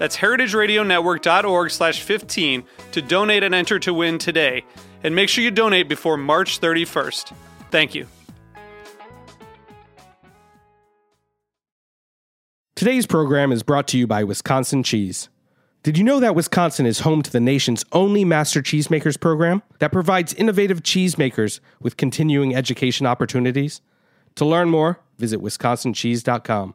That's heritageradionetwork.org slash 15 to donate and enter to win today. And make sure you donate before March 31st. Thank you. Today's program is brought to you by Wisconsin Cheese. Did you know that Wisconsin is home to the nation's only Master Cheesemakers program that provides innovative cheesemakers with continuing education opportunities? To learn more, visit wisconsincheese.com.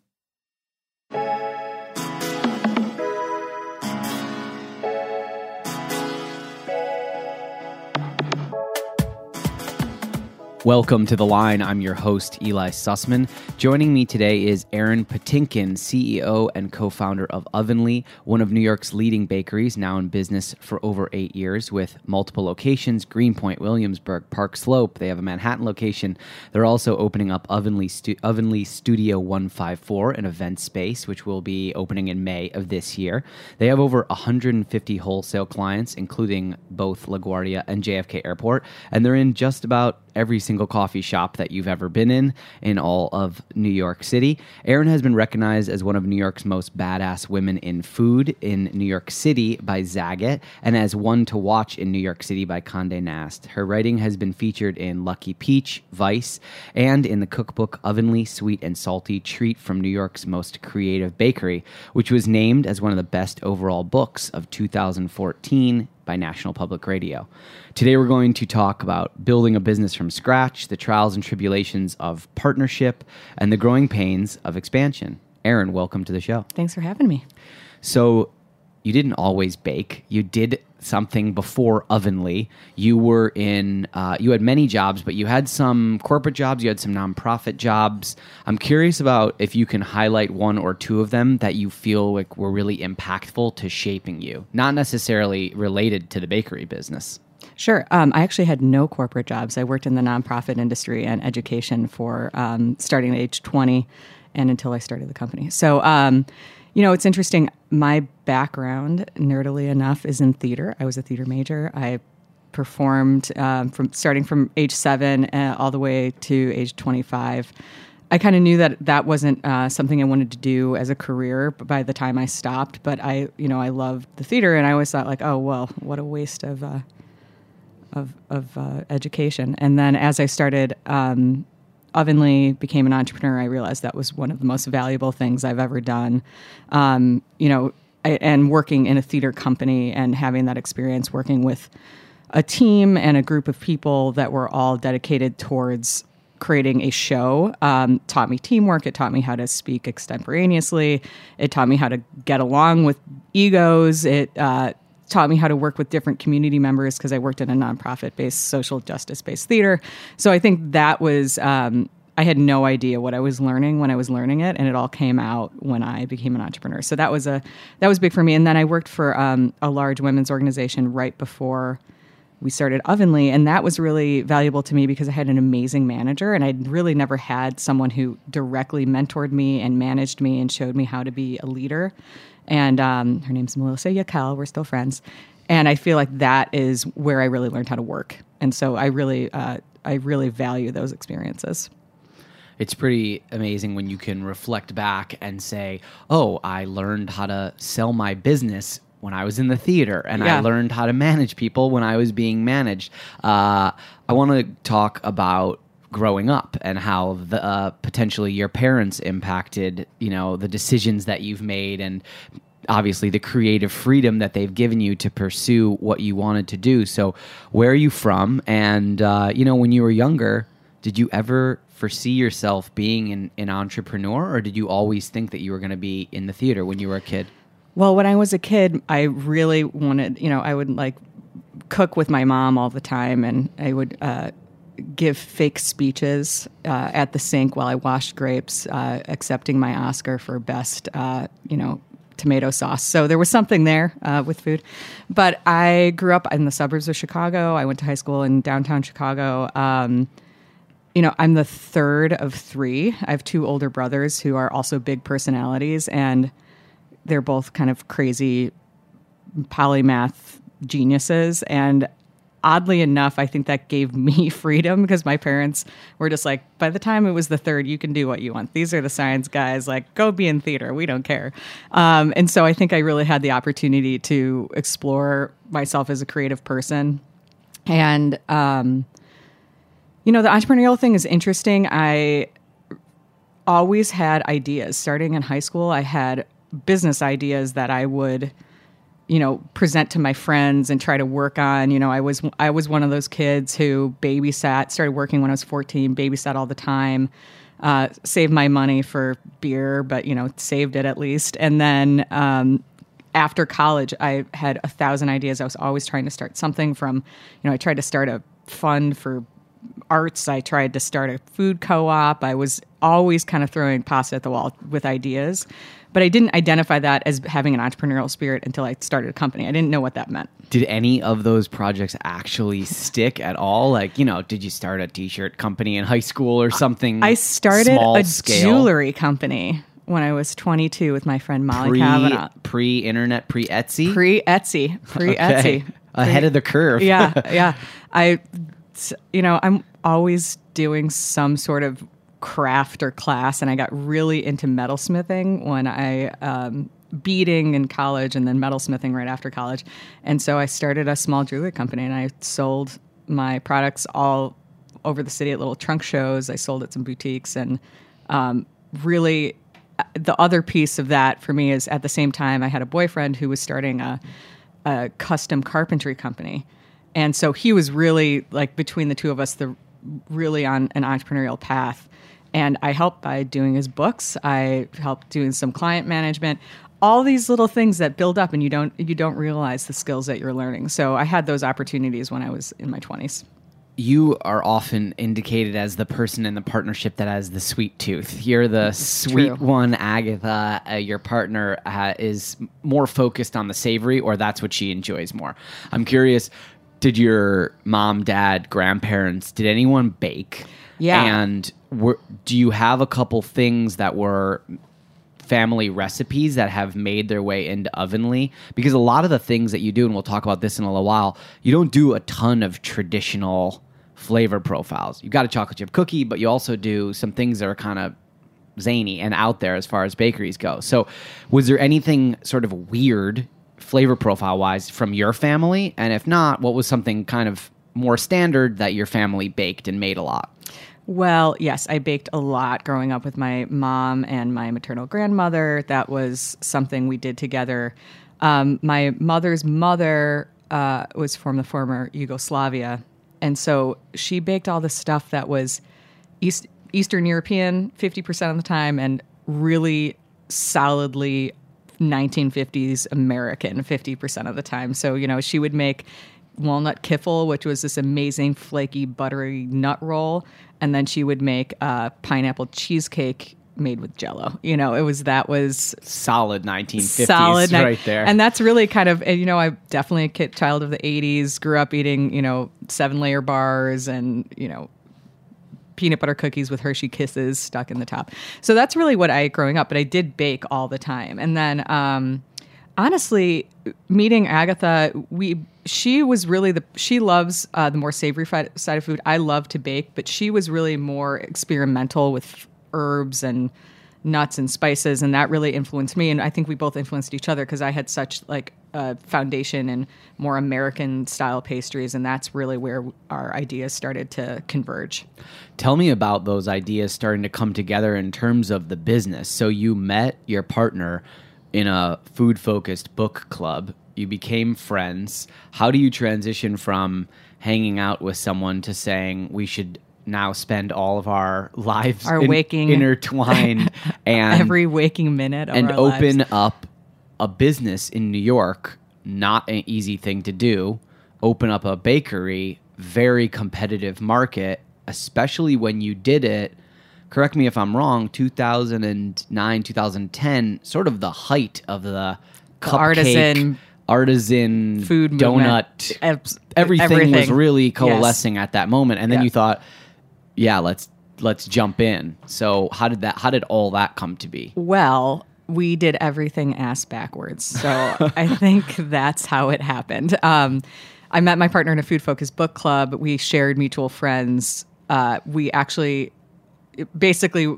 Welcome to The Line. I'm your host, Eli Sussman. Joining me today is Erin Patinkin, CEO and co founder of Ovenly, one of New York's leading bakeries, now in business for over eight years with multiple locations Greenpoint, Williamsburg, Park Slope. They have a Manhattan location. They're also opening up Ovenly, Stu- Ovenly Studio 154, an event space, which will be opening in May of this year. They have over 150 wholesale clients, including both LaGuardia and JFK Airport, and they're in just about every single coffee shop that you've ever been in in all of New York City. Erin has been recognized as one of New York's most badass women in food in New York City by Zagat and as one to watch in New York City by Condé Nast. Her writing has been featured in Lucky Peach, Vice, and in the cookbook Ovenly Sweet and Salty Treat from New York's Most Creative Bakery, which was named as one of the best overall books of 2014 by National Public Radio. Today, we're going to talk about building a business from scratch, the trials and tribulations of partnership, and the growing pains of expansion. Erin, welcome to the show. Thanks for having me. So, you didn't always bake. You did something before Ovenly. You were in, uh, you had many jobs, but you had some corporate jobs, you had some nonprofit jobs. I'm curious about if you can highlight one or two of them that you feel like were really impactful to shaping you, not necessarily related to the bakery business. Sure. Um, I actually had no corporate jobs. I worked in the nonprofit industry and education for um, starting at age 20 and until I started the company. So, um, you know, it's interesting. My background, nerdily enough, is in theater. I was a theater major. I performed um, from starting from age seven uh, all the way to age 25. I kind of knew that that wasn't uh, something I wanted to do as a career by the time I stopped. But I, you know, I loved the theater, and I always thought like, oh well, what a waste of uh, of, of uh, education. And then as I started um, Ovenly, became an entrepreneur, I realized that was one of the most valuable things I've ever done. Um, you know, I, and working in a theater company and having that experience working with a team and a group of people that were all dedicated towards creating a show um, taught me teamwork. It taught me how to speak extemporaneously. It taught me how to get along with egos. It uh, taught me how to work with different community members because I worked in a nonprofit based social justice based theater. So I think that was, um, I had no idea what I was learning when I was learning it, and it all came out when I became an entrepreneur. So that was a that was big for me. And then I worked for um, a large women's organization right before we started Ovenly, and that was really valuable to me because I had an amazing manager, and I'd really never had someone who directly mentored me and managed me and showed me how to be a leader and um, her name's Melissa Yakel. We're still friends, and I feel like that is where I really learned how to work. And so I really, uh, I really value those experiences. It's pretty amazing when you can reflect back and say, "Oh, I learned how to sell my business when I was in the theater, and Yeah. I learned how to manage people when I was being managed." Uh, I want to talk about growing up and how the uh, potentially your parents impacted, you know, the decisions that you've made and obviously the creative freedom that they've given you to pursue what you wanted to do. So, where are you from? And uh, you know, when you were younger, did you ever foresee yourself being an, an entrepreneur, or did you always think that you were going to be in the theater when you were a kid? Well, when I was a kid, I really wanted, you know, I would like cook with my mom all the time, and I would uh, give fake speeches uh, at the sink while I washed grapes, uh, accepting my Oscar for best, uh, you know, tomato sauce. So there was something there uh, with food. But I grew up in the suburbs of Chicago. I went to high school in downtown Chicago. Um, you know, I'm the third of three. I have two older brothers who are also big personalities, and they're both kind of crazy polymath geniuses. And oddly enough, I think that gave me freedom because my parents were just like, by the time it was the third, you can do what you want. These are the science guys. Like, go be in theater. We don't care. Um, and so I think I really had the opportunity to explore myself as a creative person. And, um, you know, the entrepreneurial thing is interesting. I always had ideas. Starting in high school, I had business ideas that I would, you know, present to my friends and try to work on. You know, I was I was one of those kids who babysat. Started working when I was fourteen. Babysat all the time. Uh, saved my money for beer, but you know, saved it at least. And then um, after college, I had a thousand ideas. I was always trying to start something. From you know, I tried to start a fund for arts. I tried to start a food co-op. I was always kind of throwing pasta at the wall with ideas, but I didn't identify that as having an entrepreneurial spirit until I started a company. I didn't know what that meant. Did any of those projects actually stick at all? Like, you know, did you start a t-shirt company in high school or something? I started a scale? jewelry company when I was 22 with my friend Molly pre Kavanaugh. pre internet pre Etsy Pre Etsy, pre Okay. Etsy, ahead of the curve. yeah, yeah. I, you know, I'm always doing some sort of craft or class, and I got really into metalsmithing when I um, beading in college, and then metalsmithing right after college. And so I started a small jewelry company, and I sold my products all over the city at little trunk shows. I sold at some boutiques, and um, really the other piece of that for me is at the same time I had a boyfriend who was starting a, a custom carpentry company. And so he was really like between the two of us, the really on an entrepreneurial path. And I helped by doing his books. I helped doing some client management, all these little things that build up and you don't you don't realize the skills that you're learning. So I had those opportunities when I was in my 20s. You are often indicated as the person in the partnership that has the sweet tooth. You're the sweet true. one, Agatha. Uh, your partner uh, is more focused on the savory, or that's what she enjoys more. I'm curious. Did your mom, dad, grandparents, did anyone bake? Yeah. And were, do you have a couple things that were family recipes that have made their way into Ovenly? Because a lot of the things that you do, and we'll talk about this in a little while, you don't do a ton of traditional flavor profiles. You've got a chocolate chip cookie, but you also do some things that are kind of zany and out there as far as bakeries go. So, was there anything sort of weird flavor profile wise from your family? And if not, what was something kind of more standard that your family baked and made a lot? Well, yes, I baked a lot growing up with my mom and my maternal grandmother. That was something we did together. Um, my mother's mother uh, was from the former Yugoslavia, and so she baked all the stuff that was East, Eastern European 50% of the time and really solidly 1950s American 50% of the time. So, you know, she would make walnut kiffle, which was this amazing flaky buttery nut roll, and then she would make uh, pineapple cheesecake made with jello. You know, it was that was Solid 1950s solid right there. And that's really kind of you know, I'm definitely a kid child of the 80s, grew up eating, you know, seven layer bars and, you know, peanut butter cookies with Hershey kisses stuck in the top. So that's really what I ate growing up, but I did bake all the time. And then um honestly, meeting Agatha, we she was really the she loves uh, the more savory side of food. I love to bake, but she was really more experimental with herbs and nuts and spices and that really influenced me and i think we both influenced each other because i had such like a foundation in more american style pastries and that's really where our ideas started to converge Tell me about those ideas starting to come together in terms of the business. So you met your partner in a food focused book club. You became friends. How do you transition from hanging out with someone to saying we should now spend all of our lives Our waking- intertwined and every waking minute of and open lives. up a business in New York, not an easy thing to do. Open up a bakery, very competitive market, especially when you did it. Correct me if I'm wrong. 2009, 2010, sort of the height of the, cupcake, artisan artisan food donut. movement. Abs- Everything, was everything. really Yes. coalescing at that moment, and then Yeah. you thought, "Yeah, let's let's jump in." So how did that? How did all that come to be? Well, we did everything ass backwards. So I think that's how it happened. Um, I met my partner in a food focused book club. We shared mutual friends. Uh, we actually, basically,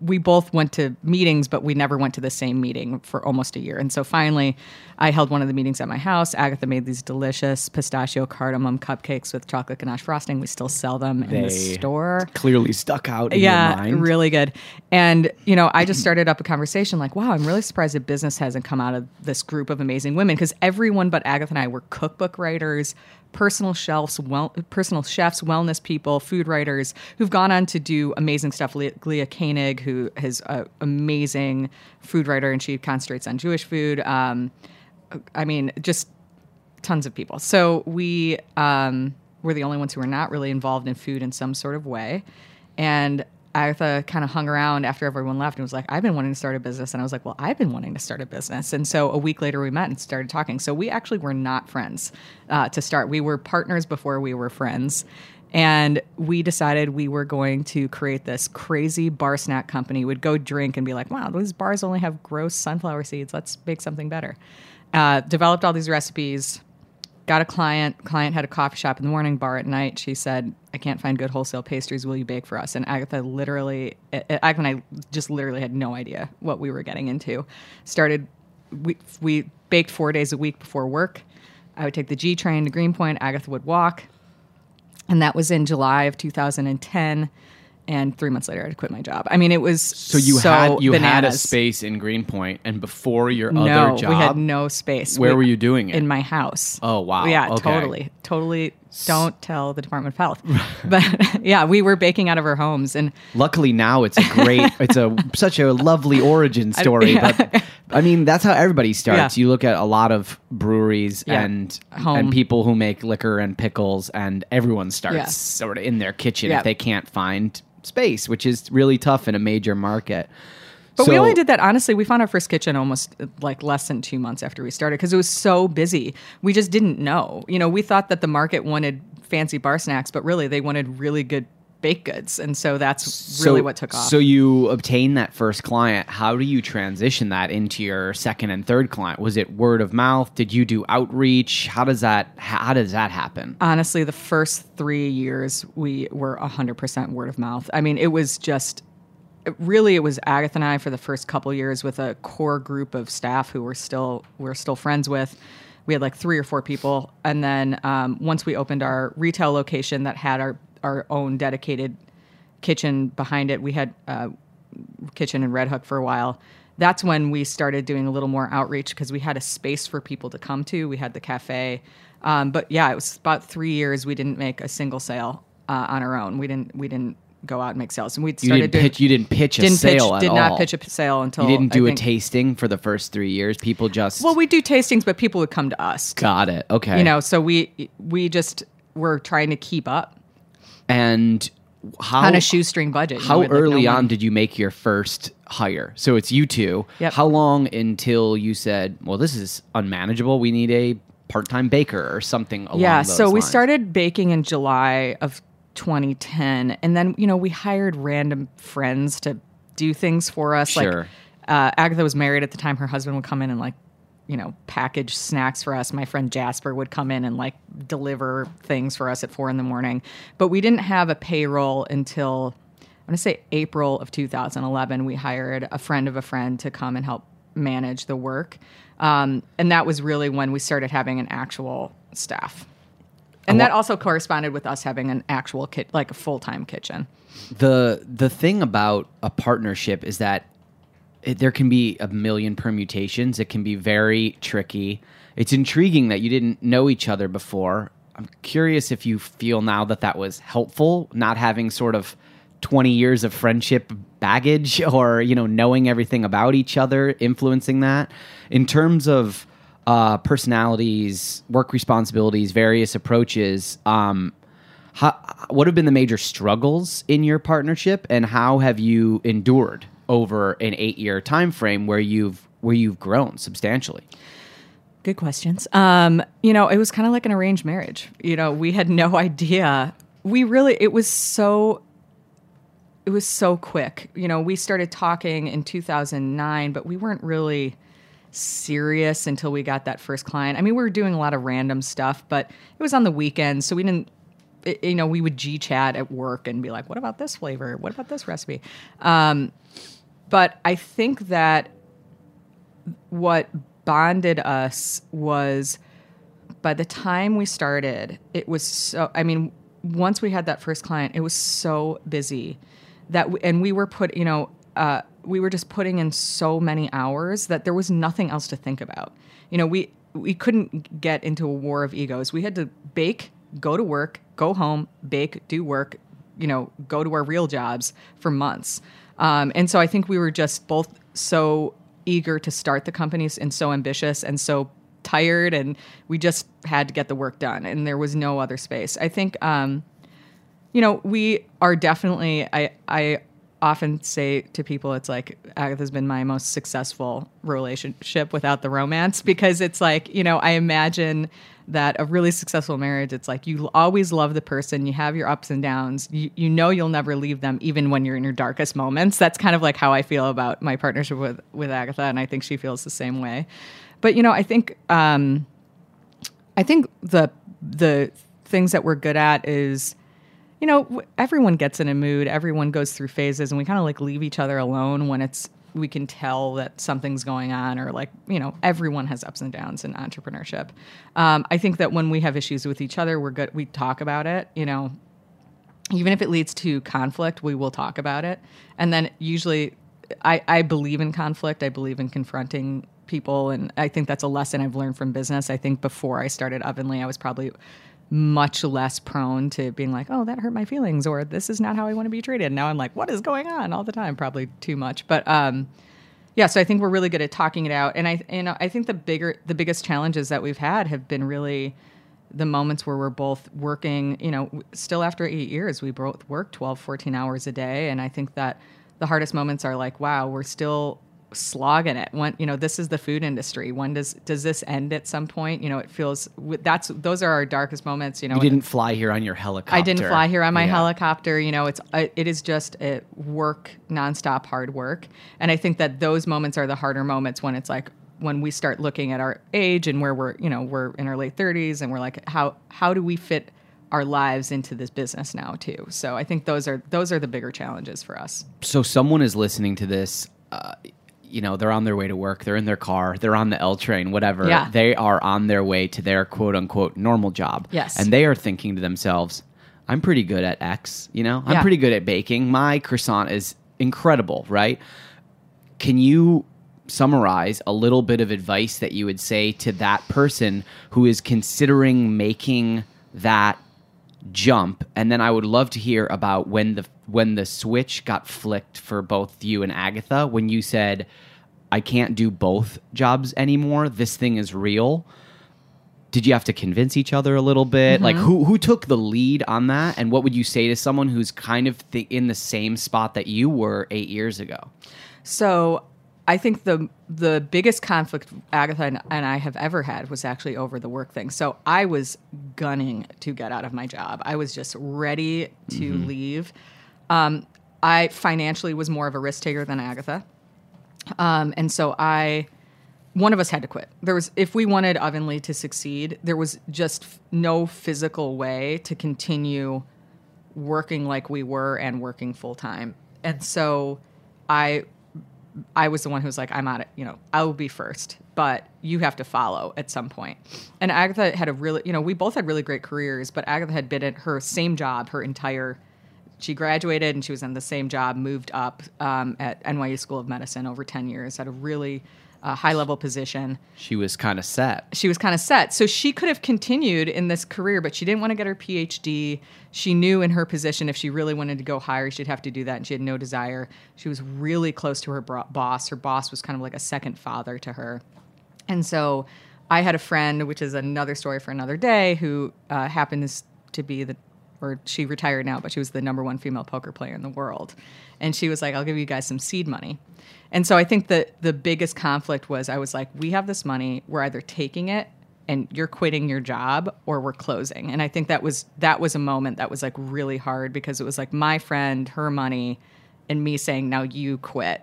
we both went to meetings, but we never went to the same meeting for almost a year. And so finally, I held one of the meetings at my house. Agatha made these delicious pistachio cardamom cupcakes with chocolate ganache frosting. We still sell them in the store Clearly stuck out. In yeah, your mind. really good. And you know, I just started up a conversation like, wow, I'm really surprised that business hasn't come out of this group of amazing women because everyone but Agatha and I were cookbook writers, personal chefs, well, personal chefs, wellness people, food writers who've gone on to do amazing stuff. Le- Leah Koenig, who is an amazing food writer and she concentrates on Jewish food. Um, I mean, just tons of people. So we um, were the only ones who were not really involved in food in some sort of way. And Agatha kind of hung around after everyone left and was like, I've been wanting to start a business. And I was like, well, I've been wanting to start a business. And so a week later, we met and started talking. So we actually were not friends uh, to start. We were partners before we were friends. And we decided we were going to create this crazy bar snack company. We'd go drink and be like, wow, these bars only have gross sunflower seeds. Let's make something better. Uh, developed all these recipes, got a client. Client had a coffee shop in the morning, bar at night. She said, "I can't find good wholesale pastries. Will you bake for us?" And Agatha literally, Agatha and I just literally had no idea what we were getting into. Started, we we baked four days a week before work. I would take the G train to Greenpoint. Agatha would walk, and that was in July of 2010. And three months later, I had to quit my job. I mean, it was So you had you had a space in Greenpoint, and before your No, other job, we had no space. Where We- were you doing it? In my house. Oh, wow. Yeah, Okay. totally, totally. Don't tell the Department of Health. but yeah, we were baking out of our homes, and Luckily now it's a great, it's a such a lovely origin story. yeah. But I mean, that's how everybody starts. Yeah. You look at a lot of breweries Yeah. and Home. and people who make liquor and pickles, and everyone starts sort of in their kitchen if they can't find space, which is really tough in a major market. But we only did that honestly. We found our first kitchen almost like less than two months after we started because it was so busy. We just didn't know. You know, we thought that the market wanted fancy bar snacks, but really they wanted really good baked goods, and so that's really what took off. So you obtain that first client. How do you transition that into your second and third client? Was it word of mouth? Did you do outreach? How does that how does that happen? honestly, the first three years we were 100% word of mouth. I mean, it was just really it was Agatha and I for the first couple years with a core group of staff who we're still we're still friends with. We had like three or four people, and then um, once we opened our retail location that had our our own dedicated kitchen behind it, we had uh, kitchen in Red Hook for a while. That's when we started doing a little more outreach because we had a space for people to come to. We had the cafe, um, but yeah, it was about three years we didn't make a single sale uh, on our own. We didn't we didn't go out and make sales, and we You started didn't doing pitch. You didn't pitch a didn't sale pitch, did all. not pitch a sale until You didn't do a think- tasting for the first three years. People just Well, we do tastings, but people would come to us. got it. Okay, You know, so we we just were trying to keep up and how on a shoestring budget. you know, How like, no early on money. did you make your first hire? So it's you two. Yep. How long until you said, "Well, this is unmanageable. We need a part-time baker or something along yeah so we lines." started baking in july of 2010 and then you know we hired random friends to do things for us Sure. like uh, agatha was married at the time her husband would come in and like you know package snacks for us my friend jasper would come in and like deliver things for us at four in the morning but we didn't have a payroll until I'm going to say April of 2011, we hired a friend of a friend to come and help manage the work. Um, and that was really when we started having an actual staff. And that also corresponded with us having an actual kit, like a full time kitchen. the the thing about a partnership is that it, there can be a million permutations. It can be very tricky. It's intriguing that you didn't know each other before. I'm curious if you feel now that that was helpful, not having sort of 20 years of friendship baggage or you know knowing everything about each other influencing that in terms of uh, personalities work responsibilities various approaches um, how, what have been the major struggles in your partnership and how have you endured over an eight year time frame where you've where you've grown substantially Good questions. Um, you know, it was kind of like an arranged marriage. You know, we had no idea. We really, it was so, it was so quick. You know, we started talking in 2009, but we weren't really serious until we got that first client. I mean, we were doing a lot of random stuff, but it was on the weekends, so we didn't. it- You know, we would G chat at work and be like, "What about this flavor? What about this recipe?" Um, but I think that what bonded us was by the time we started, it was so. I mean, once we had that first client, it was so busy that, we, and we were put, you know, uh, we were just putting in so many hours that there was nothing else to think about. You know, we we couldn't get into a war of egos. We had to bake, go to work, go home, bake, do work, you know, go to our real jobs for months. Um, and so I think we were just both so eager to start the companies and so ambitious and so tired and we just had to get the work done and there was no other space. I think um, you know, we are definitely I I often say to people it's like Agatha's been my most successful relationship without the romance because it's like, you know, I imagine that a really successful marriage it's like you always love the person, you have your ups and downs. You you know you'll never leave them even when you're in your darkest moments. That's kind of like how I feel about my partnership with with Agatha and I think she feels the same way. But you know, I think um I think the the things that we're good at is you know, everyone gets in a mood, everyone goes through phases, and we kind of like leave each other alone when it's we can tell that something's going on, or like you know, everyone has ups and downs in entrepreneurship. Um, I think that when we have issues with each other, we're good. We talk about it. You know, even if it leads to conflict, we will talk about it, and then usually, I, I believe in conflict. I believe in confronting people, and I think that's a lesson I've learned from business. I think before I started Ovenly, I was probably much less prone to being like, oh, that hurt my feelings, or this is not how I want to be treated. Now I'm like, what is going on all the time? Probably too much, but um, yeah. So I think we're really good at talking it out, and I, you know, I think the bigger, the biggest challenges that we've had have been really the moments where we're both working. You know, still after eight years, we both work 12, 14 hours a day, and I think that the hardest moments are like, wow, we're still slogging it when you know this is the food industry when does does this end at some point you know it feels that's those are our darkest moments you know you didn't fly here on your helicopter I didn't fly here on my Yeah. helicopter. You know, it's uh, it is just a work nonstop hard work, and I think that those moments are the harder moments when it's like when we start looking at our age and where we're you know we're in our late thirties and we're like how how do we fit our lives into this business now too. So I think those are those are the bigger challenges for us. so someone is listening to this uh, you know they're on their way to work they're in their car they're on the l train whatever Yeah. they are on their way to their quote unquote normal job Yes. and they are thinking to themselves i'm pretty good at x you know i'm Yeah. pretty good at baking my croissant is incredible right can you summarize a little bit of advice that you would say to that person who is considering making that jump and then i would love to hear about when the when the switch got flicked for both you and agatha when you said i can't do both jobs anymore. This thing is real. Did you have to convince each other a little bit? Like mm-hmm. who who took the lead on that? And what would you say to someone who's kind of th- in the same spot that you were 8 years ago? So I think the the biggest conflict Agatha and, and I have ever had was actually over the work thing. So I was gunning to get out of my job. I was just ready to mm-hmm. leave. Um, I financially was more of a risk taker than Agatha, um, and so I one of us had to quit. There was if we wanted Ovenly to succeed, there was just f- no physical way to continue working like we were and working full time. And so I I was the one who was like, I'm out. You know, I will be first, but you have to follow at some point. And Agatha had a really, you know, we both had really great careers, but Agatha had been at her same job her entire. She graduated and she was in the same job, moved up um, at NYU School of Medicine over ten years, had a really uh, high level position. She was kind of set. She was kind of set. So she could have continued in this career, but she didn't want to get her PhD. She knew in her position, if she really wanted to go higher, she'd have to do that, and she had no desire. She was really close to her bro- boss. Her boss was kind of like a second father to her. And so I had a friend, which is another story for another day, who uh, happens to be the or she retired now, but she was the number one female poker player in the world. And she was like, I'll give you guys some seed money. And so I think that the biggest conflict was I was like, we have this money, we're either taking it and you're quitting your job or we're closing. And I think that was that was a moment that was like really hard because it was like my friend, her money, and me saying, now you quit.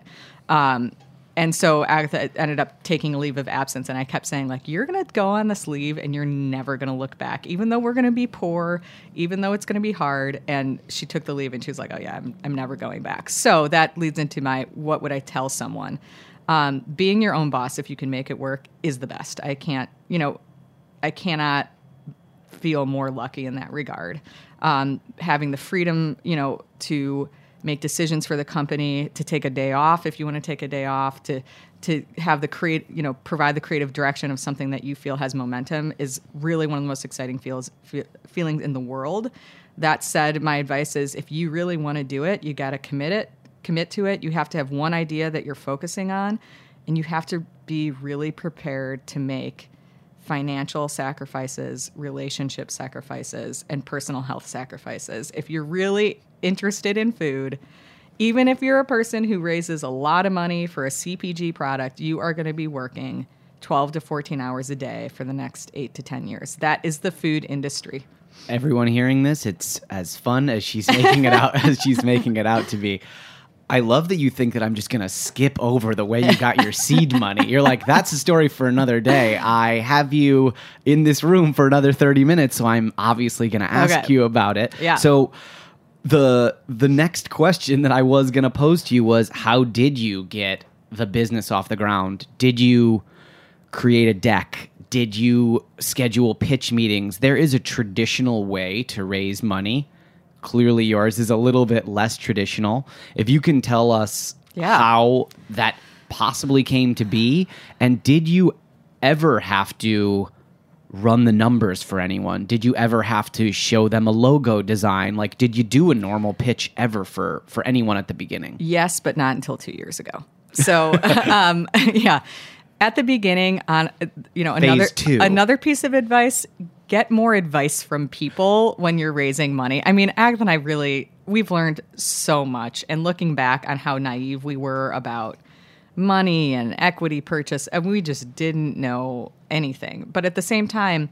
Um, and so Agatha ended up taking a leave of absence, and I kept saying like, "You're gonna go on this leave, and you're never gonna look back, even though we're gonna be poor, even though it's gonna be hard." And she took the leave, and she was like, "Oh yeah, I'm, I'm never going back." So that leads into my what would I tell someone? Um, being your own boss, if you can make it work, is the best. I can't, you know, I cannot feel more lucky in that regard. Um, having the freedom, you know, to make decisions for the company, to take a day off if you want to take a day off, to to have the create, you know, provide the creative direction of something that you feel has momentum is really one of the most exciting feels fe- feelings in the world. That said, my advice is if you really want to do it, you got to commit it, commit to it. You have to have one idea that you're focusing on, and you have to be really prepared to make financial sacrifices, relationship sacrifices, and personal health sacrifices. If you're really interested in food, even if you're a person who raises a lot of money for a CPG product, you are going to be working 12 to 14 hours a day for the next 8 to 10 years. That is the food industry. Everyone hearing this, it's as fun as she's making it out as she's making it out to be. I love that you think that I'm just going to skip over the way you got your seed money. You're like, that's a story for another day. I have you in this room for another 30 minutes, so I'm obviously going to ask Okay. you about it. Yeah. So the the next question that I was going to pose to you was how did you get the business off the ground? Did you create a deck? Did you schedule pitch meetings? There is a traditional way to raise money. Clearly, yours is a little bit less traditional. If you can tell us Yeah. how that possibly came to be, and did you ever have to run the numbers for anyone? Did you ever have to show them a logo design? Like, did you do a normal pitch ever for for anyone at the beginning? Yes, but not until two years ago. So, um, yeah, at the beginning, on you know another another piece of advice: get more advice from people when you're raising money. I mean, Agatha and I really we've learned so much, and looking back on how naive we were about money and equity purchase, and we just didn't know anything. But at the same time,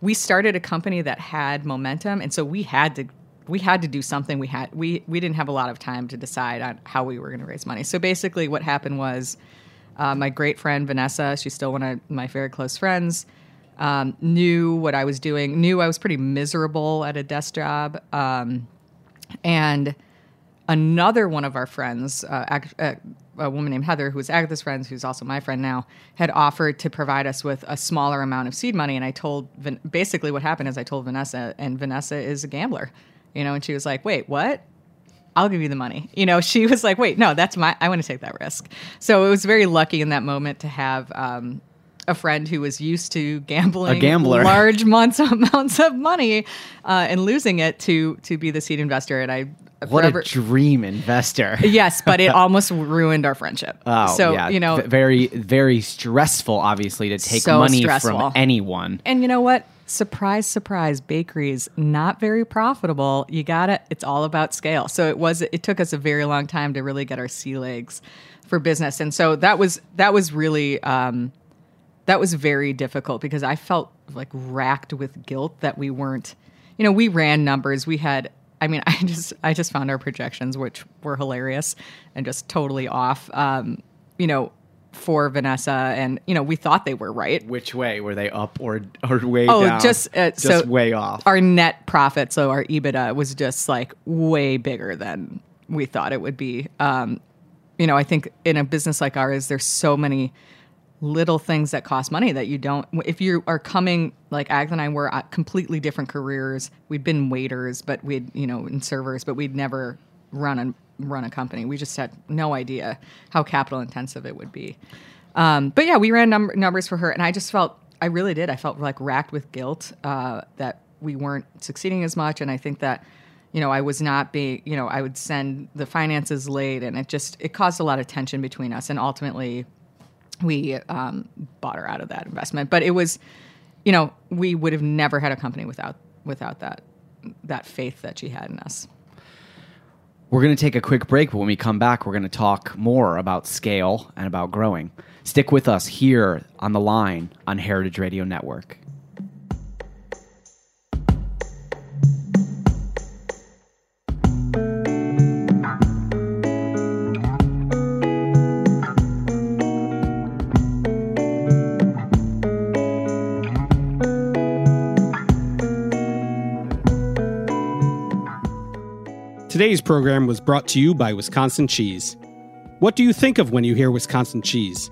we started a company that had momentum, and so we had to we had to do something. We had we we didn't have a lot of time to decide on how we were going to raise money. So basically, what happened was uh, my great friend Vanessa, she's still one of my very close friends, um, knew what I was doing, knew I was pretty miserable at a desk job, um, and another one of our friends, uh, uh, a woman named Heather, who was Agatha's friend, who's also my friend now, had offered to provide us with a smaller amount of seed money. And I told, basically, what happened is I told Vanessa, and Vanessa is a gambler, you know, and she was like, "Wait, what?" I'll give you the money. You know, she was like, wait, no, that's my, I want to take that risk. So it was very lucky in that moment to have um, a friend who was used to gambling A gambler. large months amounts of money uh, and losing it to to be the seed investor. And I What forever, a dream investor. yes, but it almost ruined our friendship. Oh, so yeah. you know, V- very, very stressful, obviously, to take So money stressful. from anyone. And you know what? Surprise, surprise, bakeries not very profitable. You gotta. It's all about scale. So it was. It took us a very long time to really get our sea legs for business, and so that was that was really um, that was very difficult because I felt like racked with guilt that we weren't. You know, we ran numbers. We had. I mean, I just I just found our projections, which were hilarious and just totally off. Um, you know, for Vanessa, and you know we thought they were right. Which way were they up or or way Oh, down? just uh, just so way off. Our net profit, so our EBITDA, was just like way bigger than we thought it would be. Um, you know, I think in a business like ours, there's so many little things that cost money that you don't. If you are coming like Agatha and I were completely different careers. We'd been waiters, but we'd you know and servers, but we'd never run a run a company. We just had no idea how capital intensive it would be. Um, but yeah, we ran num- numbers for her, and I just felt I really did. I felt like racked with guilt uh, that we weren't succeeding as much, and I think that you know I was not being you know I would send the finances late, and it just it caused a lot of tension between us, and ultimately we um, bought her out of that investment. But it was you know we would have never had a company without without that that faith that she had in us. We're going to take a quick break, but when we come back, we're going to talk more about scale and about growing. Stick with us here on the line on Heritage Radio Network. Today's program was brought to you by Wisconsin Cheese. What do you think of when you hear Wisconsin cheese?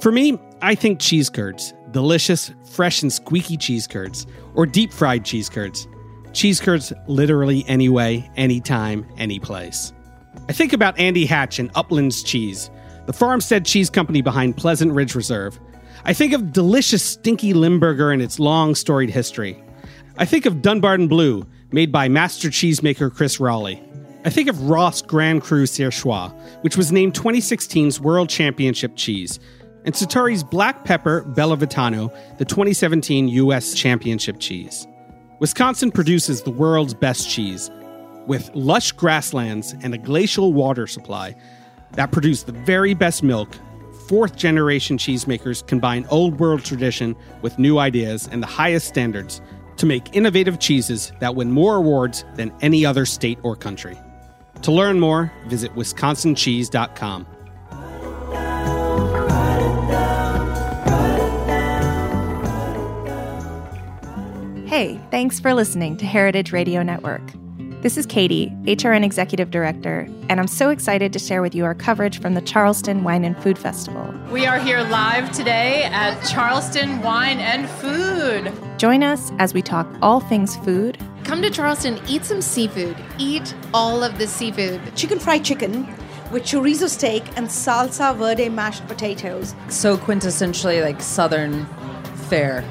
For me, I think cheese curds. Delicious, fresh, and squeaky cheese curds. Or deep fried cheese curds. Cheese curds literally any way, anytime, any place. I think about Andy Hatch and Uplands Cheese, the farmstead cheese company behind Pleasant Ridge Reserve. I think of delicious stinky Limburger and its long storied history. I think of Dunbarton Blue, made by master cheesemaker Chris Roelli. I think of Roth Grand Cru Surchoix, which was named 2016's World Championship cheese, and Sartori's Black Pepper Bella Vitano, the 2017 U.S. Championship cheese. Wisconsin produces the world's best cheese, with lush grasslands and a glacial water supply that produce the very best milk. Fourth generation cheesemakers combine old world tradition with new ideas and the highest standards to make innovative cheeses that win more awards than any other state or country. To learn more, visit wisconsincheese.com. Hey, thanks for listening to Heritage Radio Network. This is Katie, HRN Executive Director, and I'm so excited to share with you our coverage from the Charleston Wine and Food Festival. We are here live today at Charleston Wine and Food. Join us as we talk all things food, Come to Charleston, eat some seafood. Eat all of the seafood. chicken fried chicken with chorizo steak and salsa verde mashed potatoes. so quintessentially like southern fare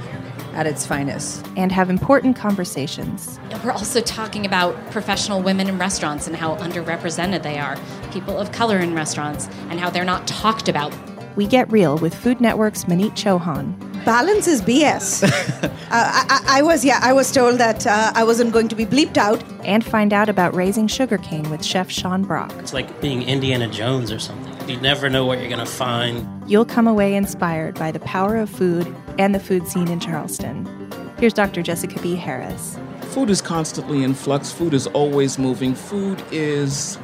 at its finest. and have important conversations. We're also talking about professional women in restaurants and how underrepresented they are, people of color in restaurants, and how they're not talked about. We get real with Food Network's Maneet Chauhan. Balance is BS. uh, I, I, I was, yeah, I was told that uh, I wasn't going to be bleeped out. And find out about raising sugarcane with Chef Sean Brock. It's like being Indiana Jones or something. You never know what you're going to find. You'll come away inspired by the power of food and the food scene in Charleston. Here's Dr. Jessica B. Harris. Food is constantly in flux. Food is always moving. Food is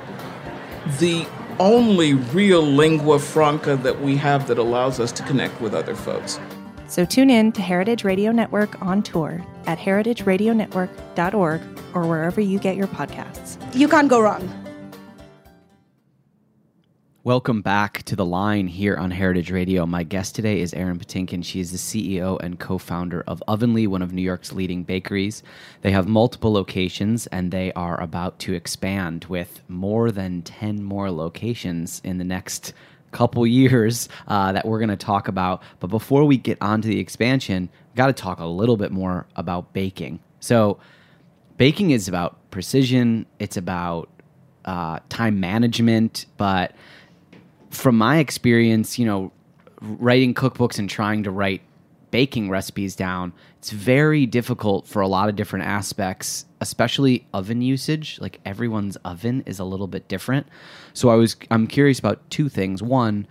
the only real lingua franca that we have that allows us to connect with other folks. So tune in to Heritage Radio Network on tour at heritageradionetwork.org or wherever you get your podcasts. You can't go wrong. Welcome back to the line here on Heritage Radio. My guest today is Erin Patinkin. She is the CEO and co founder of Ovenly, one of New York's leading bakeries. They have multiple locations and they are about to expand with more than 10 more locations in the next couple years uh, that we're going to talk about. But before we get on to the expansion, got to talk a little bit more about baking. So, baking is about precision, it's about uh, time management, but from my experience, you know, writing cookbooks and trying to write baking recipes down, it's very difficult for a lot of different aspects, especially oven usage. Like everyone's oven is a little bit different. So I was I'm curious about two things. One,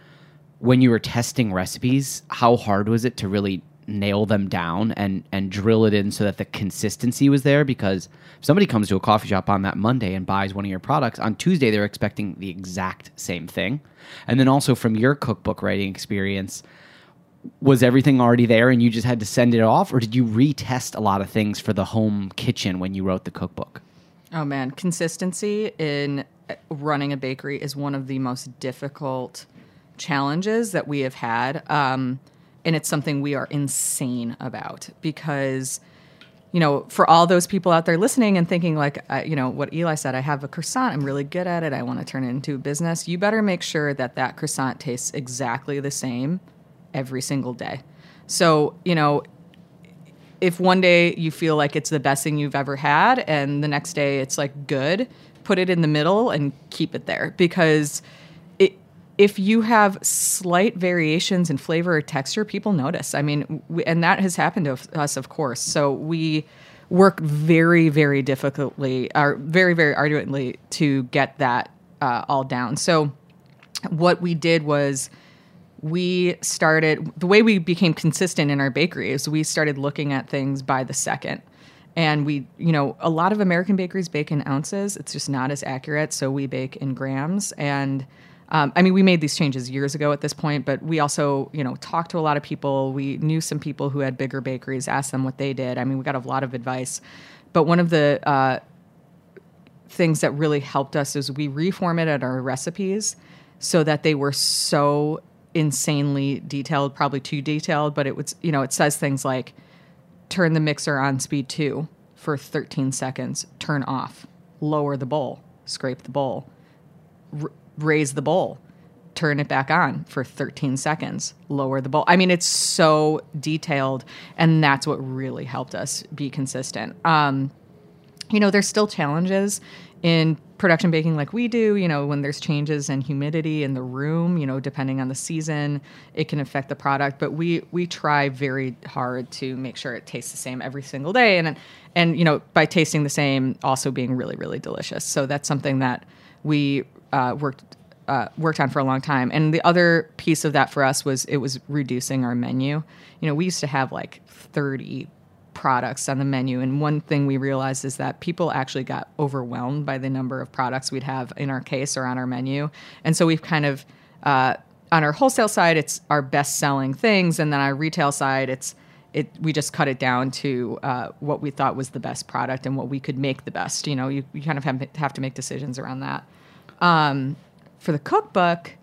when you were testing recipes, how hard was it to really nail them down and and drill it in so that the consistency was there because if somebody comes to a coffee shop on that Monday and buys one of your products on Tuesday they're expecting the exact same thing. And then also from your cookbook writing experience was everything already there and you just had to send it off or did you retest a lot of things for the home kitchen when you wrote the cookbook? Oh man, consistency in uh, running a bakery is one of the most difficult challenges that we have had. Um, and it's something we are insane about because you know for all those people out there listening and thinking like uh, you know what eli said i have a croissant i'm really good at it i want to turn it into a business you better make sure that that croissant tastes exactly the same every single day so you know if one day you feel like it's the best thing you've ever had and the next day it's like good put it in the middle and keep it there because if you have slight variations in flavor or texture, people notice. I mean, we, and that has happened to us, of course. So we work very, very difficultly, or very, very arduously to get that uh, all down. So what we did was we started the way we became consistent in our bakery is we started looking at things by the second and we you know a lot of american bakeries bake in ounces it's just not as accurate so we bake in grams and um, I mean, we made these changes years ago at this point, but we also, you know, talked to a lot of people. We knew some people who had bigger bakeries, asked them what they did. I mean, we got a lot of advice. But one of the uh, things that really helped us is we reformatted our recipes so that they were so insanely detailed, probably too detailed, but it was, you know, it says things like turn the mixer on speed two for 13 seconds, turn off, lower the bowl, scrape the bowl. R- raise the bowl, turn it back on for 13 seconds, lower the bowl. I mean, it's so detailed, and that's what really helped us be consistent. Um, you know, there's still challenges in production baking like we do, you know, when there's changes in humidity in the room, you know, depending on the season, it can affect the product, but we we try very hard to make sure it tastes the same every single day and and you know, by tasting the same also being really really delicious. So that's something that we uh, worked uh, worked on for a long time. And the other piece of that for us was it was reducing our menu. You know, we used to have like 30 products on the menu. And one thing we realized is that people actually got overwhelmed by the number of products we'd have in our case or on our menu. And so we've kind of, uh, on our wholesale side, it's our best selling things. And then our retail side, it's, it, we just cut it down to uh, what we thought was the best product and what we could make the best. You know, you, you kind of have, have to make decisions around that. Um, for the cookbook,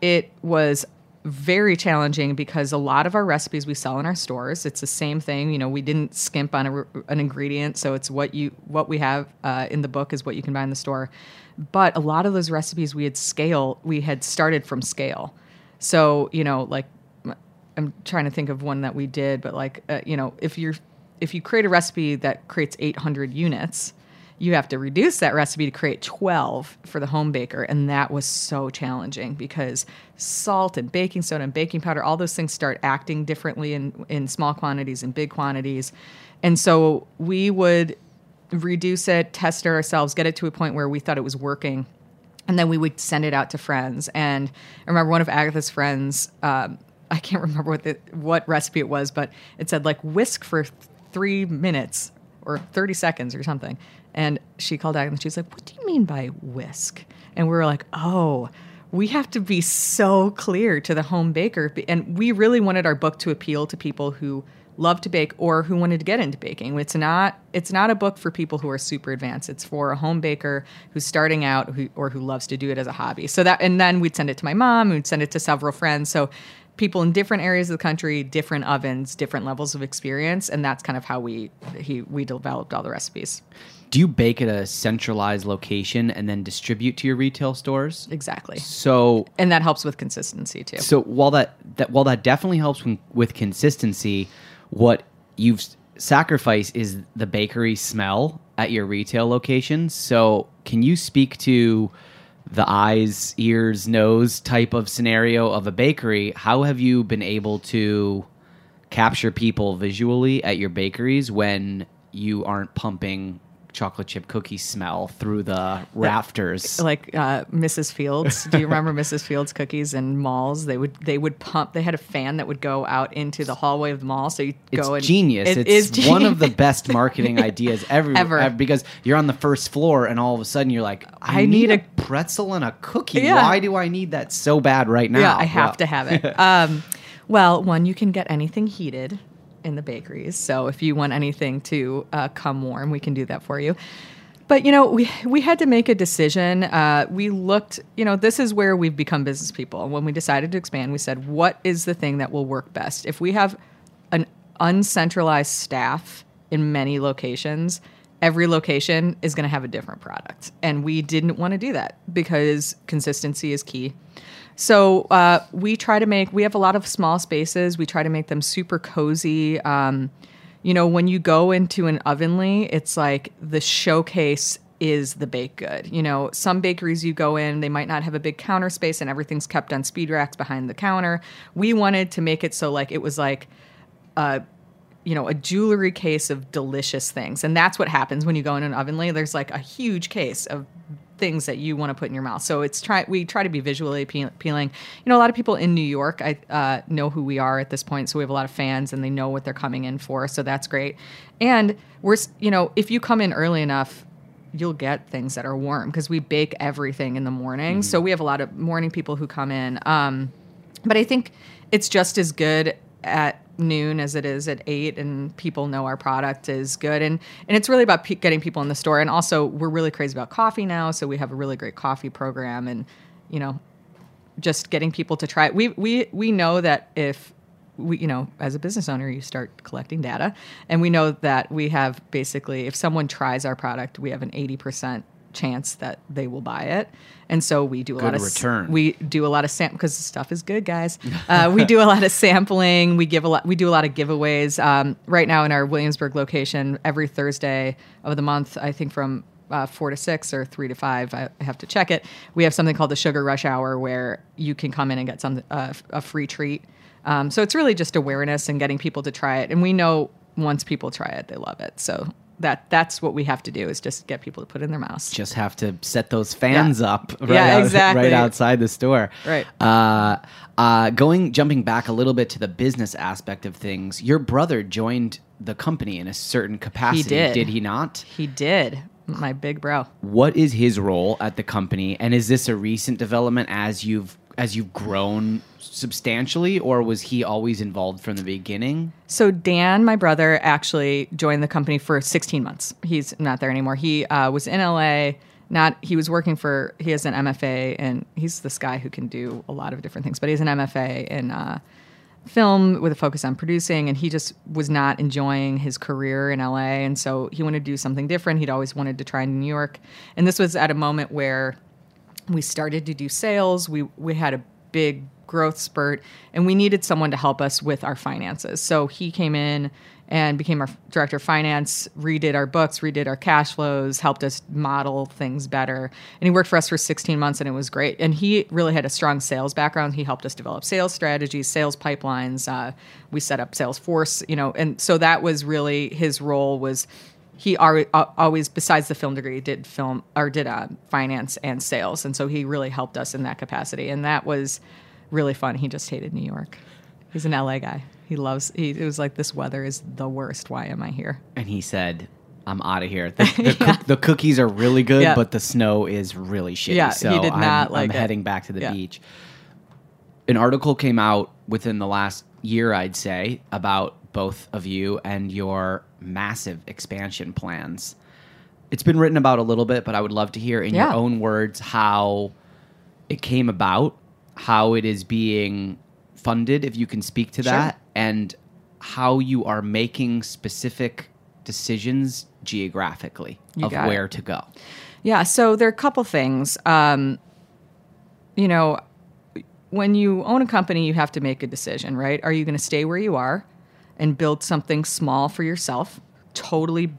it was very challenging because a lot of our recipes we sell in our stores. It's the same thing. You know, we didn't skimp on a, an ingredient, so it's what you what we have uh, in the book is what you can buy in the store. But a lot of those recipes we had scale we had started from scale. So you know, like I'm trying to think of one that we did, but like uh, you know, if you're if you create a recipe that creates 800 units, you have to reduce that recipe to create 12 for the home baker. And that was so challenging because salt and baking soda and baking powder, all those things start acting differently in, in small quantities and big quantities. And so we would reduce it, test it ourselves, get it to a point where we thought it was working. And then we would send it out to friends. And I remember one of Agatha's friends, um, I can't remember what the, what recipe it was, but it said like whisk for three minutes or 30 seconds or something. And she called out and she's like, What do you mean by whisk? And we were like, Oh, we have to be so clear to the home baker. And we really wanted our book to appeal to people who love to bake or who wanted to get into baking. It's not it's not a book for people who are super advanced. It's for a home baker who's starting out who, or who loves to do it as a hobby. So that and then we'd send it to my mom, we'd send it to several friends. So people in different areas of the country, different ovens, different levels of experience, and that's kind of how we he we developed all the recipes. Do you bake at a centralized location and then distribute to your retail stores? Exactly. So and that helps with consistency too. So while that that while that definitely helps with consistency, what you've sacrificed is the bakery smell at your retail locations. So can you speak to the eyes, ears, nose type of scenario of a bakery? How have you been able to capture people visually at your bakeries when you aren't pumping chocolate chip cookie smell through the rafters. like uh, Mrs. Fields. Do you remember Mrs. Fields cookies in malls? They would they would pump. They had a fan that would go out into the hallway of the mall, so you It's go and genius. It it's is one of the best marketing ideas ever, Ever. ev- because you're on the first floor and all of a sudden you're like, I, I need, need a pretzel and a cookie. Yeah. Why do I need that so bad right now? Yeah, I have to have it. um, well, one, you can get anything heated in the bakeries. So if you want anything to uh, come warm, we can do that for you. But you know, we we had to make a decision. Uh, we looked, you know, this is where we've become business people. When we decided to expand, we said, what is the thing that will work best? If we have an uncentralized staff in many locations, every location is going to have a different product. And we didn't want to do that because consistency is key. So uh, we try to make, we have a lot of small spaces. We try to make them super cozy. Um, you know, when you go into an ovenly, it's like the showcase is the baked good. You know, some bakeries you go in, they might not have a big counter space and everything's kept on speed racks behind the counter. We wanted to make it so like it was like uh, you know, a jewelry case of delicious things. And that's what happens when you go in an ovenly. There's like a huge case of things that you want to put in your mouth. So it's try we try to be visually appealing. You know, a lot of people in New York I uh, know who we are at this point, so we have a lot of fans and they know what they're coming in for. So that's great. And we're you know, if you come in early enough, you'll get things that are warm because we bake everything in the morning. So we have a lot of morning people who come in. Um, but I think it's just as good at noon as it is at eight, and people know our product is good. And and it's really about getting people in the store. And also, we're really crazy about coffee now, so we have a really great coffee program, and you know, just getting people to try it. We we we know that if we you know as a business owner you start collecting data and we know that we have basically if someone tries our product we have an 80% chance that they will buy it and so we do a Good lot of return. we do a lot of sam because the stuff is good guys uh, we do a lot of sampling we give a lot we do a lot of giveaways um, right now in our williamsburg location every thursday of the month i think from uh, four to six or three to five. I I have to check it. We have something called the Sugar Rush Hour where you can come in and get some uh, a free treat. Um, so it's really just awareness and getting people to try it. And we know once people try it, they love it. So that that's what we have to do is just get people to put in their mouths. Just have to set those fans Yeah. up right, Yeah, out- exactly. right outside the store. Right. Uh, uh, going jumping back a little bit to the business aspect of things, your brother joined the company in a certain capacity. He did. Did he not? He did. My big bro. What is his role at the company, and is this a recent development as you've as you've grown substantially, or was he always involved from the beginning? So Dan, my brother, actually joined the company for 16 months. He's not there anymore. He uh, was in LA. Not he was working for. He has an MFA, and he's this guy who can do a lot of different things. But he's an MFA in uh, film with a focus on producing, and he just was not enjoying his career in LA, and so he wanted to do something different. He'd always wanted to try in New York, and this was at a moment where we started to do sales. We we had a big growth spurt, and we needed someone to help us with our finances. So he came in and became our director of finance, redid our books, redid our cash flows, helped us model things better. And he worked for us for 16 months, and it was great. And he really had a strong sales background. He helped us develop sales strategies, sales pipelines. Uh, we set up Salesforce, you know, and so that was really his role was he al- always besides the film degree did film or did uh, finance and sales and so he really helped us in that capacity and that was really fun he just hated new york he's an la guy he loves he it was like this weather is the worst why am i here And he said, "I'm out of here. The, the, cook- the cookies are really good, Yeah. but the snow is really shitty. Yeah, he so did I'm, not I'm heading back to the Yeah. beach." An article came out within the last year, I'd say, about both of you and your massive expansion plans. It's been written about a little bit, but I would love to hear in your own words how it came about, how it is being funded, if you can speak to Sure. that, and how you are making specific decisions geographically You of got it. where to go. Yeah, so there are a couple things. Um, you know, when you own a company, you have to make a decision, right? Are you going to stay where you are and build something small for yourself? Totally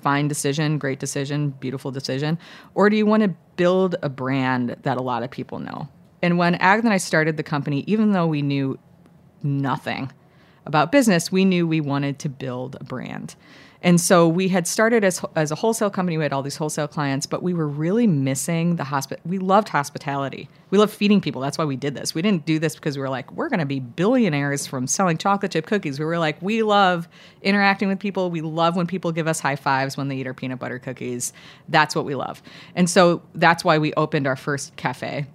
fine decision, great decision, beautiful decision. Or do you want to build a brand that a lot of people know? And when Agatha and I started the company, even though we knew nothing about business, we knew we wanted to build a brand. And so we had started as, as a wholesale company. We had all these wholesale clients, but we were really missing the hospi- We loved hospitality. We loved feeding people. That's why we did this. We didn't do this because we were like, we're going to be billionaires from selling chocolate chip cookies. We were like, we love interacting with people. We love when people give us high fives when they eat our peanut butter cookies. That's what we love. And so that's why we opened our first cafe,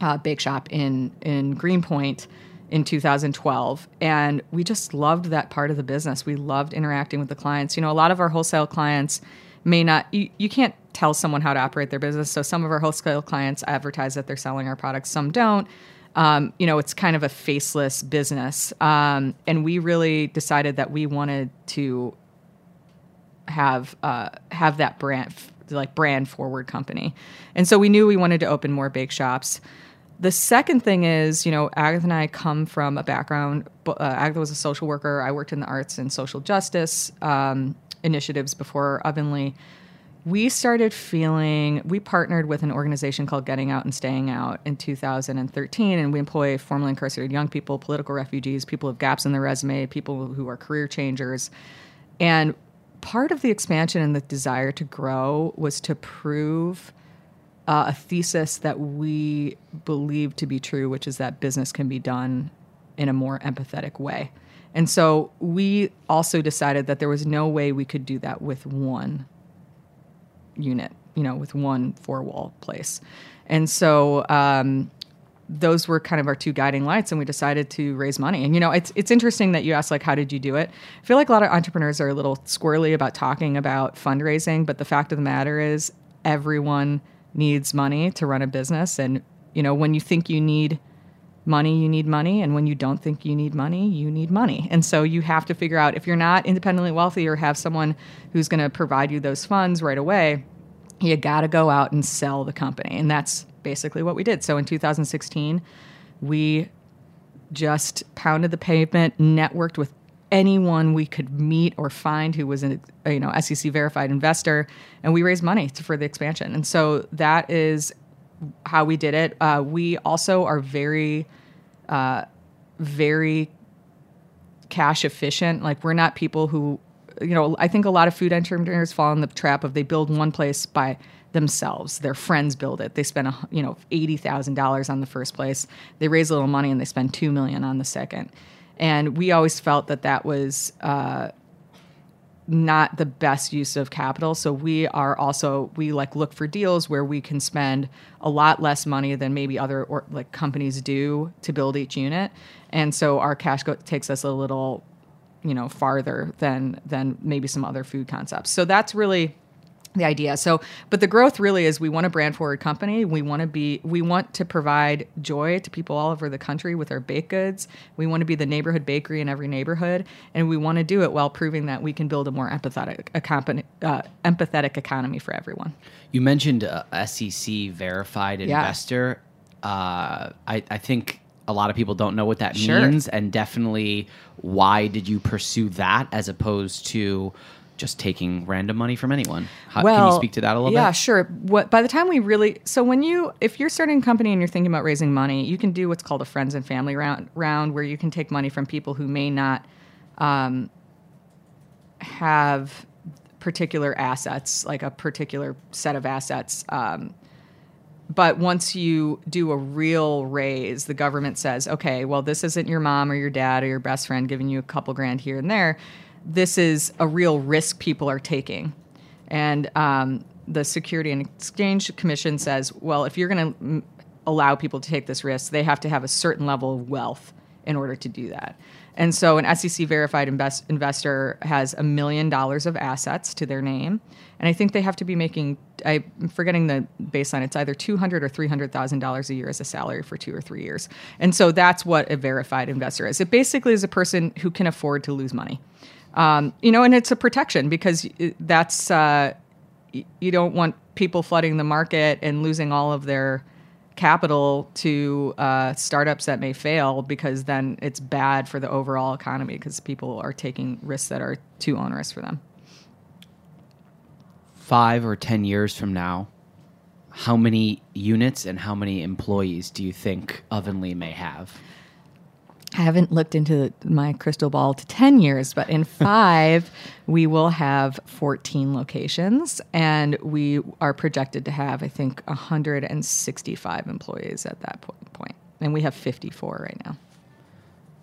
uh, bake shop in in Greenpoint in 2012 and we just loved that part of the business. We loved interacting with the clients. You know a lot of our wholesale clients may not you, you can't tell someone how to operate their business so some of our wholesale clients advertise that they're selling our products some don't. Um, you know it's kind of a faceless business. Um, and we really decided that we wanted to have uh, have that brand like brand forward company. And so we knew we wanted to open more bake shops the second thing is, you know, Agatha and I come from a background. Uh, Agatha was a social worker. I worked in the arts and social justice um, initiatives before Ovenly. We started feeling, we partnered with an organization called Getting Out and Staying Out in 2013, and we employ formerly incarcerated young people, political refugees, people with gaps in their resume, people who are career changers. And part of the expansion and the desire to grow was to prove uh, a thesis that we believe to be true, which is that business can be done in a more empathetic way. And so we also decided that there was no way we could do that with one unit, you know, with one four wall place. And so um, those were kind of our two guiding lights, and we decided to raise money. And you know, it's it's interesting that you asked like, how did you do it? I feel like a lot of entrepreneurs are a little squirrely about talking about fundraising, but the fact of the matter is, everyone needs money to run a business. And, you know, when you think you need money, you need money. And when you don't think you need money, you need money. And so you have to figure out if you're not independently wealthy or have someone who's going to provide you those funds right away, you got to go out and sell the company. And that's basically what we did. So in 2016, we just pounded the pavement, networked with anyone we could meet or find who was a you know SEC verified investor, and we raised money for the expansion. And so that is how we did it. Uh, we also are very, uh, very cash efficient. Like we're not people who, you know, I think a lot of food entrepreneurs fall in the trap of they build one place by themselves. Their friends build it. They spend, a, you know, eighty thousand dollars on the first place. They raise a little money and they spend two million on the second and we always felt that that was uh, not the best use of capital. So we are also we like look for deals where we can spend a lot less money than maybe other or, like companies do to build each unit. And so our cash go- takes us a little you know farther than than maybe some other food concepts. So that's really the idea. So, but the growth really is we want a brand forward company. We want to be, we want to provide joy to people all over the country with our baked goods. We want to be the neighborhood bakery in every neighborhood, and we want to do it while proving that we can build a more empathetic, a company, uh, empathetic economy for everyone. You mentioned a SEC verified investor. Yeah. Uh, I, I think a lot of people don't know what that sure. means, and definitely why did you pursue that as opposed to just taking random money from anyone. How, well, can you speak to that a little yeah, bit? Yeah, sure. What by the time we really so when you if you're starting a company and you're thinking about raising money, you can do what's called a friends and family round round where you can take money from people who may not um, have particular assets, like a particular set of assets. Um, but once you do a real raise, the government says, okay, well, this isn't your mom or your dad or your best friend giving you a couple grand here and there this is a real risk people are taking. And um, the Security and Exchange Commission says, well, if you're going to m- allow people to take this risk, they have to have a certain level of wealth in order to do that. And so an SEC verified invest- investor has a million dollars of assets to their name. And I think they have to be making, I'm forgetting the baseline, it's either 200 or $300,000 a year as a salary for two or three years. And so that's what a verified investor is. It basically is a person who can afford to lose money. Um, you know, and it's a protection because that's uh, you don't want people flooding the market and losing all of their capital to uh, startups that may fail because then it's bad for the overall economy because people are taking risks that are too onerous for them. Five or 10 years from now, how many units and how many employees do you think Ovenly may have? I haven't looked into my crystal ball to 10 years, but in five, we will have 14 locations and we are projected to have, I think, 165 employees at that point. And we have 54 right now.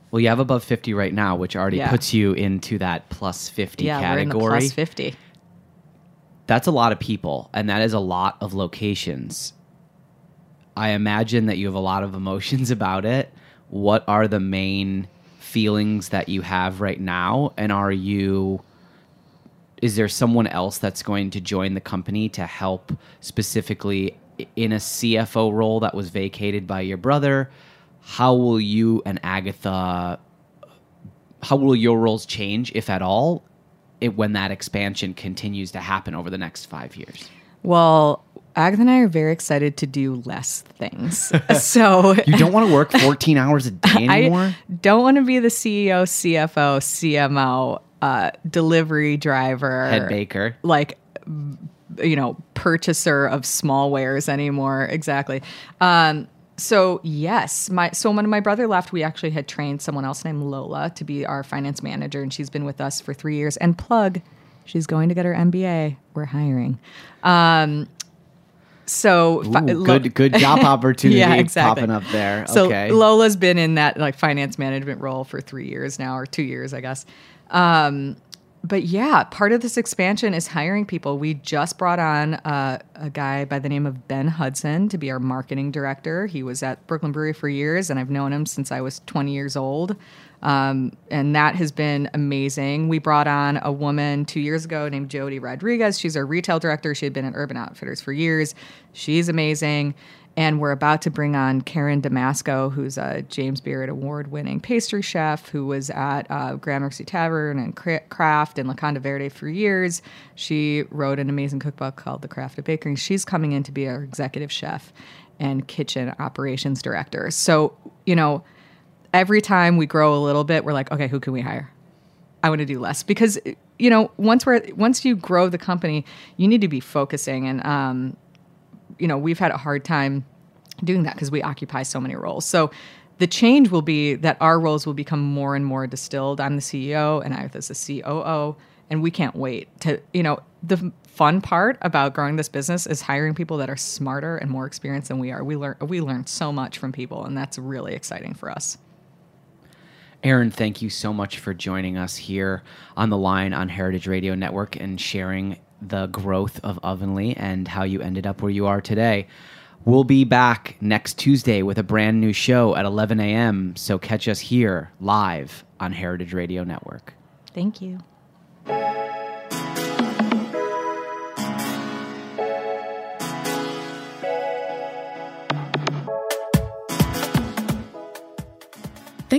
Well, you have above 50 right now, which already Yeah. puts you into that plus 50 yeah, category. we're in the plus 50. That's a lot of people, and that is a lot of locations. I imagine that you have a lot of emotions about it. What are the main feelings that you have right now? And are you, is there someone else that's going to join the company to help specifically in a CFO role that was vacated by your brother? How will you and Agatha, how will your roles change, if at all, it, when that expansion continues to happen over the next five years? Well, Agatha and I are very excited to do less things. so You don't want to work 14 hours a day anymore? I don't want to be the CEO, CFO, CMO, uh, delivery driver, Head baker. like you know, purchaser of small wares anymore. Exactly. Um, so yes, my so when my brother left, we actually had trained someone else named Lola to be our finance manager, and she's been with us for three years. And plug, she's going to get her MBA. We're hiring. Um, so fi- Ooh, Lo- good- good job opportunity yeah, exactly. popping up there. So Okay. Lola's been in that like finance management role for three years now, or two years, I guess. Um, but yeah, part of this expansion is hiring people. We just brought on uh, a guy by the name of Ben Hudson to be our marketing director. He was at Brooklyn Brewery for years, and I've known him since I was 20 years old. Um, and that has been amazing. We brought on a woman two years ago named Jody Rodriguez. She's our retail director. She had been at Urban Outfitters for years. She's amazing. And we're about to bring on Karen DeMasco, who's a James Beard award winning pastry chef who was at uh, Gramercy Tavern and Craft and Locanda Verde for years. She wrote an amazing cookbook called The Craft of Baking. She's coming in to be our executive chef and kitchen operations director. So, you know, every time we grow a little bit, we're like, okay, who can we hire? I want to do less because you know once we're once you grow the company, you need to be focusing and um, you know we've had a hard time doing that because we occupy so many roles. So the change will be that our roles will become more and more distilled. I'm the CEO and I as the COO, and we can't wait to you know the fun part about growing this business is hiring people that are smarter and more experienced than we are. We learn we learn so much from people, and that's really exciting for us. Erin, thank you so much for joining us here on the line on Heritage Radio Network and sharing the growth of Ovenly and how you ended up where you are today. We'll be back next Tuesday with a brand new show at 11 a.m. So catch us here live on Heritage Radio Network. Thank you.